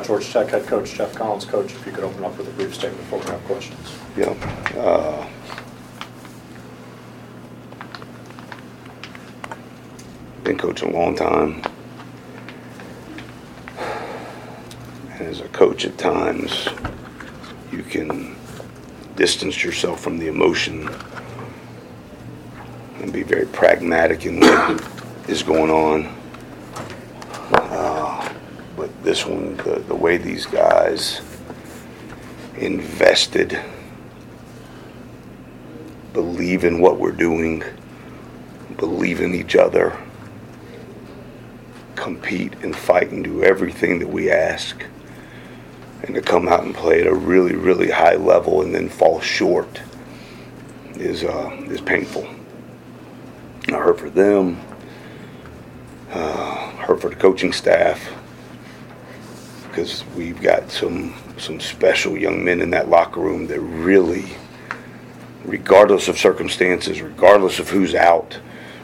South Georgia Tech head coach Geoff Collins. Coach, if you could open up with a brief statement before we have questions. Yeah. uh, Been coaching a long time. And as a coach at times, you can distance yourself from the emotion and be very pragmatic in what is going on. This one, the, the way these guys invested believe in what we're doing, believe in each other, compete and fight and do everything that we ask, and to come out and play at a really, really high level and then fall short is uh, is painful. I hurt for them, uh, hurt for the coaching staff, because we've got some some special young men in that locker room that really regardless of circumstances, regardless of who's out,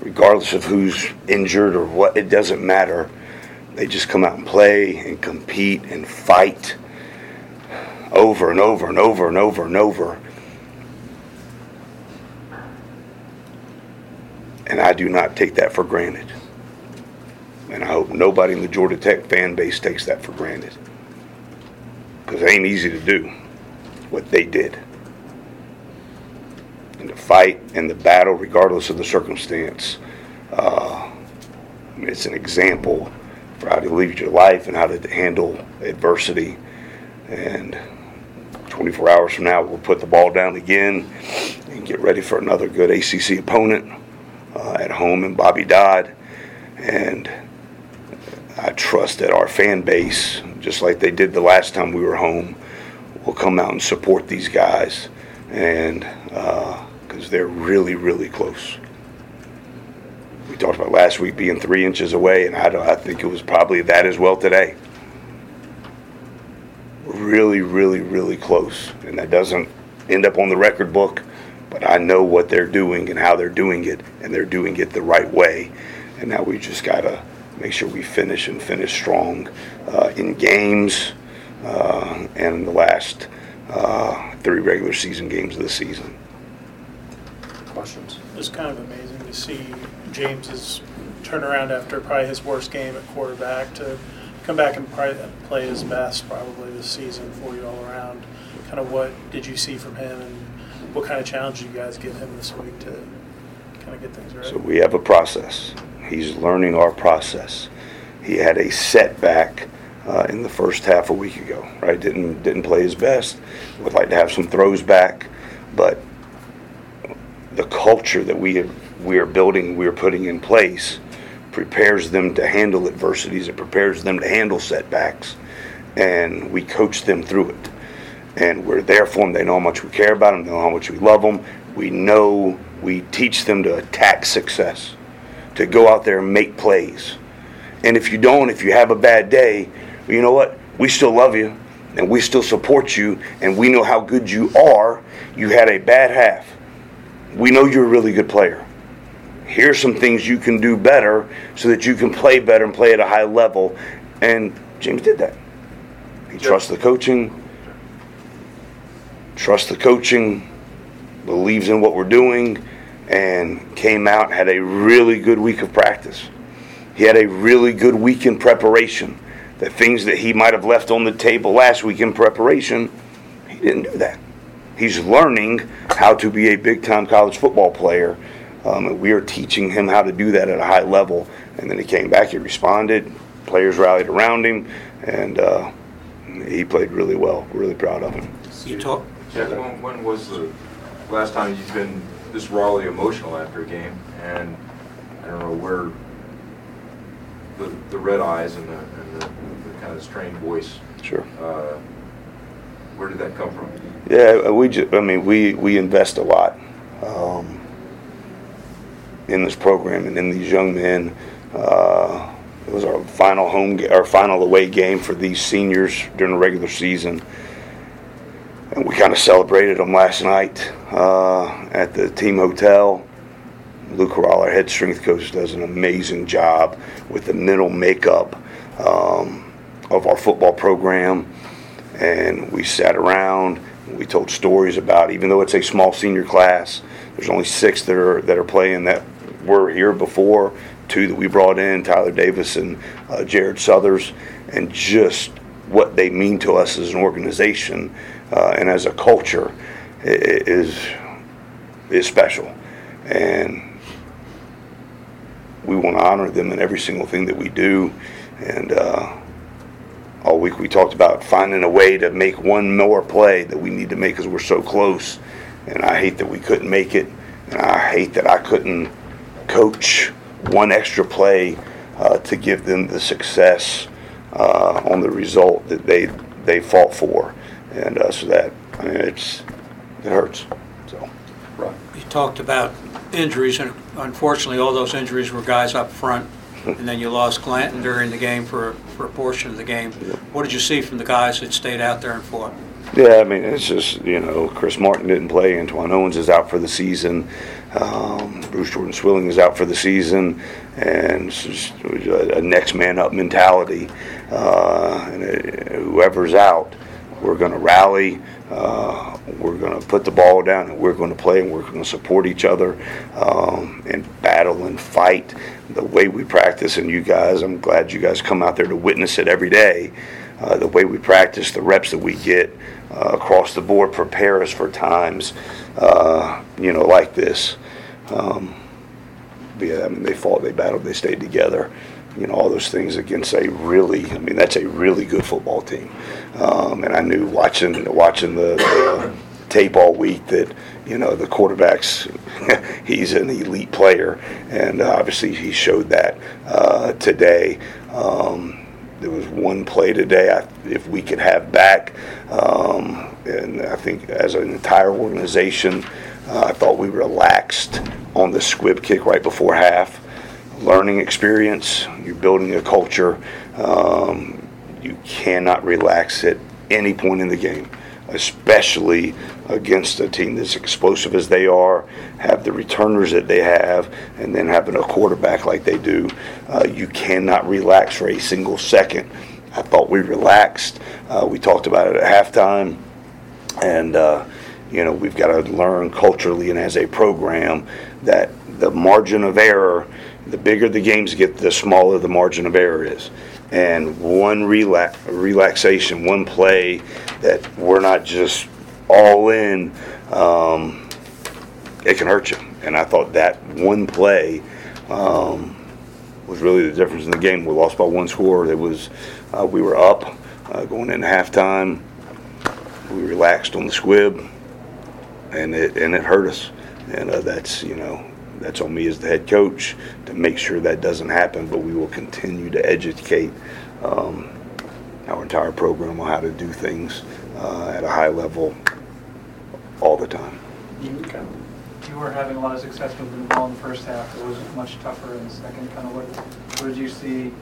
regardless of who's injured or what, it doesn't matter. They just come out and play and compete and fight over and over and over and over and over. And I do not take that for granted. And I hope nobody in the Georgia Tech fan base takes that for granted. Because it ain't easy to do what they did and the fight and the battle, regardless of the circumstance. Uh, it's an example for how to lead your life and how to handle adversity. And 24 hours from now, we'll put the ball down again and get ready for another good ACC opponent uh, at home in Bobby Dodd. And I trust that our fan base, just like they did the last time we were home, will come out and support these guys. And uh, because they're really, really close. We talked about last week being three inches away, and I, I think it was probably that as well today. Really, really, really close. And that doesn't end up on the record book, but I know what they're doing and how they're doing it, and they're doing it the right way. And now we just got to make sure we finish and finish strong uh, in games uh, and in the last uh, three regular season games of the season. Questions? It's kind of amazing to see James's turnaround after probably his worst game at quarterback to come back and probably play his best probably this season for you all around. Kind of what did you see from him and what kind of challenge did you guys give him this week to kind of get things right? So we have a process. He's learning our process. He had a setback uh, in the first half a week ago, right? Didn't didn't play his best. Would like to have some throws back, but the culture that we have, we are building, we are putting in place, prepares them to handle adversities. It prepares them to handle setbacks, and we coach them through it. And we're there for them. They know how much we care about them. They know how much we love them. We know we teach them to attack success, to go out there and make plays. And if you don't, if you have a bad day, you know what? We still love you, and we still support you, and we know how good you are. You had a bad half we know you're a really good player. Here's some things you can do better so that you can play better and play at a high level. And James did that. He trusts the coaching, trusts the coaching, believes in what we're doing, and came out had a really good week of practice. He had a really good week in preparation. The things that he might have left on the table last week in preparation, he didn't do that. He's learning how to be a big time college football player. Um, and we are teaching him how to do that at a high level. And then he came back, he responded, players rallied around him, and uh, he played really well. We're really proud of him. You talk, Geoff, when, when was the last time you've been this rawly emotional after a game? And I don't know where the, the red eyes and the, and the, the kind of strained voice, Sure. uh, where did that come from? Yeah, we just, I mean, we, we invest a lot um, in this program and in these young men. Uh, it was our final home, ga- our final away game for these seniors during the regular season. And we kind of celebrated them last night uh, at the team hotel. Luke Corral, our head strength coach, does an amazing job with the mental makeup. Um, of our football program, and we sat around. We told stories about, even though it's a small senior class, there's only six that are that are playing that were here before. Two that we brought in, Tyler Davis and uh, Jared Southers, and just what they mean to us as an organization uh, and as a culture is is special, and we want to honor them in every single thing that we do. And uh, all week we talked about finding a way to make one more play that we need to make because we're so close. And I hate that we couldn't make it, and I hate that I couldn't coach one extra play uh, to give them the success uh, on the result that they they fought for. And uh, so that I mean, it's it hurts. So. Talked about injuries, and unfortunately, all those injuries were guys up front, and then you lost Glanton during the game for, for a portion of the game. What did you see from the guys that stayed out there and fought? Yeah, I mean, it's just, you know, Chris Martin didn't play. Antoine Owens is out for the season. Um, Bruce Jordan Swilling is out for the season. And it's just a, a next man up mentality. Uh, and uh whoever's out, we're going to rally. Uh, we're going to put the ball down and we're going to play and we're going to support each other um, and battle and fight the way we practice. And you guys, I'm glad you guys come out there to witness it every day. Uh, the way we practice, the reps that we get uh, across the board prepare us for times, uh, you know, like this. Um, yeah, I mean, they fought, they battled, they stayed together. You know, all those things against a really, I mean, that's a really good football team. Um, and I knew watching watching the, the tape all week that you know the quarterback's he's an elite player, and uh, obviously he showed that uh, today. Um, there was one play today. I, if we could have back, um, and I think as an entire organization, uh, I thought we relaxed on the squib kick right before half. Learning experience. You're building a culture. Um, you cannot relax at any point in the game, especially against a team that's explosive as they are, have the returners that they have, and then having a quarterback like they do. Uh, you cannot relax for a single second. I thought we relaxed. Uh, we talked about it at halftime, and uh, you know we've got to learn culturally and as a program that the margin of error, the bigger the games get, the smaller the margin of error is. And one relax, relaxation, one play that we're not just all in, um, it can hurt you. And I thought that one play um, was really the difference in the game. We lost by one score. It was uh, we were up uh, going into halftime. We relaxed on the squib, and it and it hurt us. And uh, that's you know that's on me as the head coach to make sure that doesn't happen. But we will continue to educate um, our entire program on how to do things uh, at a high level all the time. You, you were having a lot of success with the ball in the first half. It was much tougher in the second. Kind of what, what did you see?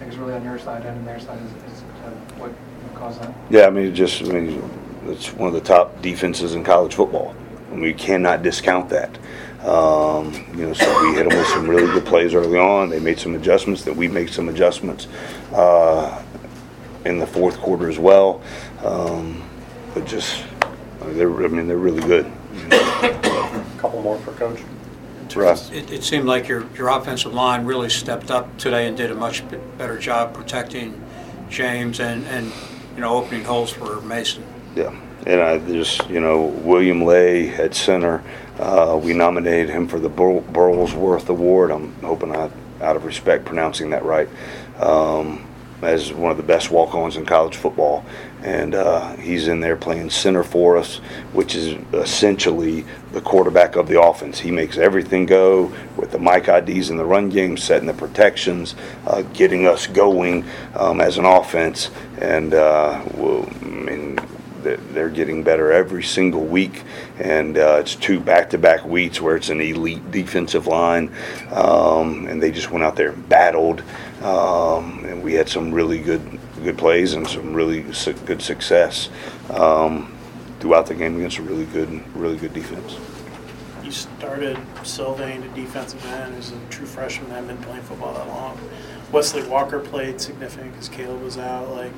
I guess really on your side and on their side is, is uh, what what caused that? Yeah, I mean, it just, I mean, it's one of the top defenses in college football. And we cannot discount that. Um, you know, so we hit them with some really good plays early on. They made some adjustments, that we make some adjustments uh, in the fourth quarter as well. Um, but just, I mean, they're, I mean, they're really good. A couple more for coach. Russ? It, it seemed like your, your offensive line really stepped up today and did a much b- better job protecting James and, and, you know, opening holes for Mason. Yeah, and I just, you know, William Lay at center, uh, we nominated him for the Bur- Burlsworth Award. I'm hoping I, out of respect, pronouncing that right, um, as one of the best walk-ons in college football. And uh, he's in there playing center for us, which is essentially the quarterback of the offense. He makes everything go with the mic IDs in the run game, setting the protections, uh, getting us going um, as an offense. And uh, we'll, I mean, they're- getting better every single week, and uh, it's two back-to-back weeks where it's an elite defensive line, um, and they just went out there and battled, um, and we had some really good good plays and some really su- good success um, throughout the game against a really good really good defense. You started Sylvain at defensive end, who's a true freshman, hadn't been playing football that long. Wesley Walker played significant because Caleb was out, like,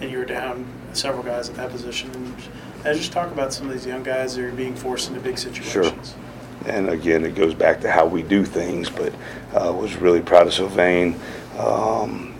and you were down several guys at that position. And and just talk about some of these young guys that are being forced into big situations. Sure. And again, it goes back to how we do things, but uh, was really proud of Sylvain. Um,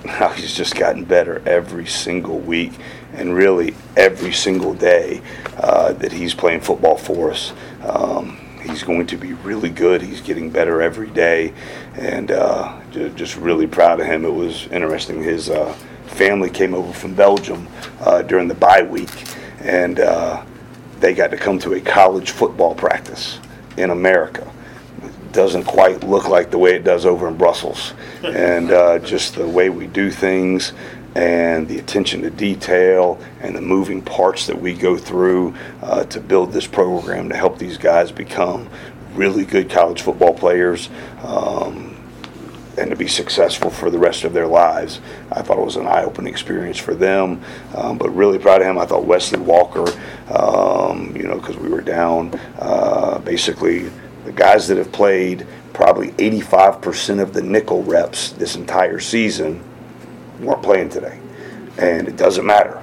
how he's just gotten better every single week and really every single day uh, that he's playing football for us. Um, he's going to be really good. He's getting better every day, and uh, just really proud of him. It was interesting. His uh, family came over from Belgium uh, during the bye week, and uh, they got to come to a college football practice in America. It doesn't quite look like the way it does over in Brussels, and uh, just the way we do things. And the attention to detail and the moving parts that we go through uh, to build this program to help these guys become really good college football players. Um, and to be successful for the rest of their lives. I thought it was an eye-opening experience for them, um, but really proud of him. I thought Wesley Walker, um, you know, because we were down, uh, basically the guys that have played probably 85% of the nickel reps this entire season weren't playing today, and it doesn't matter.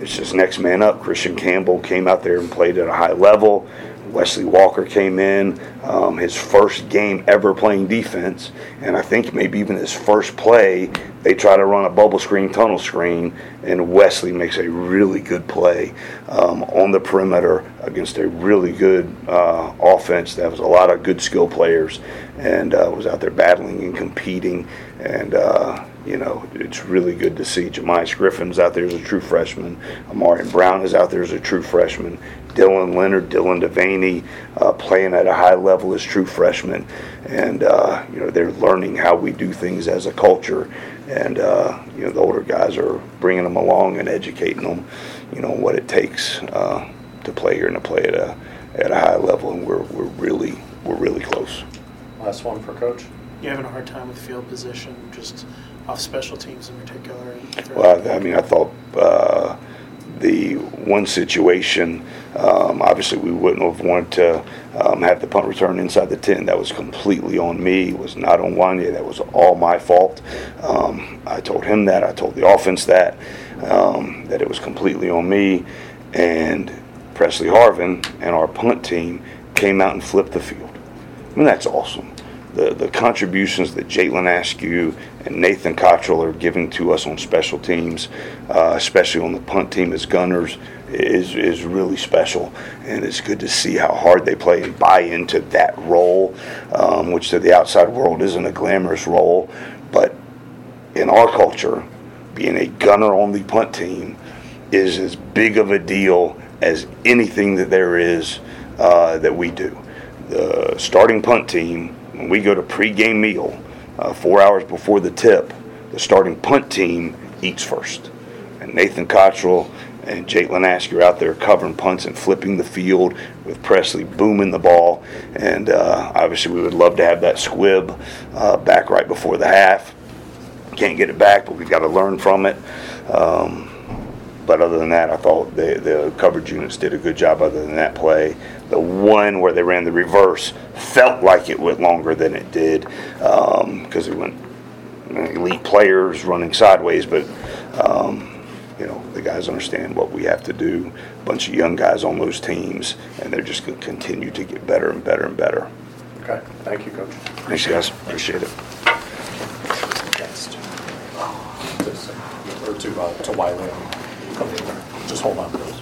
It's just next man up. Christian Campbell came out there and played at a high level. Wesley Walker came in, um, his first game ever playing defense, and I think maybe even his first play, they try to run a bubble screen, tunnel screen, and Wesley makes a really good play um, on the perimeter against a really good uh, offense that was a lot of good skill players, and uh, was out there battling and competing, and uh, you know, it's really good to see Jemias Griffin's out there as a true freshman. Amarian Brown is out there as a true freshman. Dylan Leonard, Dylan Deveney, uh, playing at a high level as true freshmen. And, uh, you know, they're learning how we do things as a culture. And, uh, you know, the older guys are bringing them along and educating them, you know, what it takes uh, to play here and to play at a, at a high level. And we're, we're really, we're really close. Last one for coach. You having a hard time with field position, just off special teams in particular? and- Well, I mean, I thought uh, the one situation, um, obviously, we wouldn't have wanted to um, have the punt return inside the 10. That was completely on me. It was not on Wanya. That was all my fault. Um, I told him that. I told the offense that, um, that it was completely on me. And Presley Harvin and our punt team came out and flipped the field. I mean, that's awesome. The, the contributions that Jalen Askew and Nathan Cottrell are giving to us on special teams, uh, especially on the punt team as gunners, is, is really special. And it's good to see how hard they play and buy into that role, um, which to the outside world isn't a glamorous role. But in our culture, being a gunner on the punt team is as big of a deal as anything that there is uh, that we do. The starting punt team, when we go to pregame meal, uh, four hours before the tip, the starting punt team eats first. And Nathan Cottrell and Jalen Askew are out there covering punts and flipping the field with Presley booming the ball. And uh, obviously, we would love to have that squib uh, back right before the half. Can't get it back, but we've got to learn from it. Um, but other than that, I thought the, the coverage units did a good job other than that play. The one where they ran the reverse felt like it went longer than it did because it went elite players running sideways, but um, you know the guys understand what we have to do. A bunch of young guys on those teams, and they're just going to continue to get better and better and better. Okay, thank you, coach. Thanks, guys. Appreciate it. Next. Or to, uh, to Wiley. Just hold on.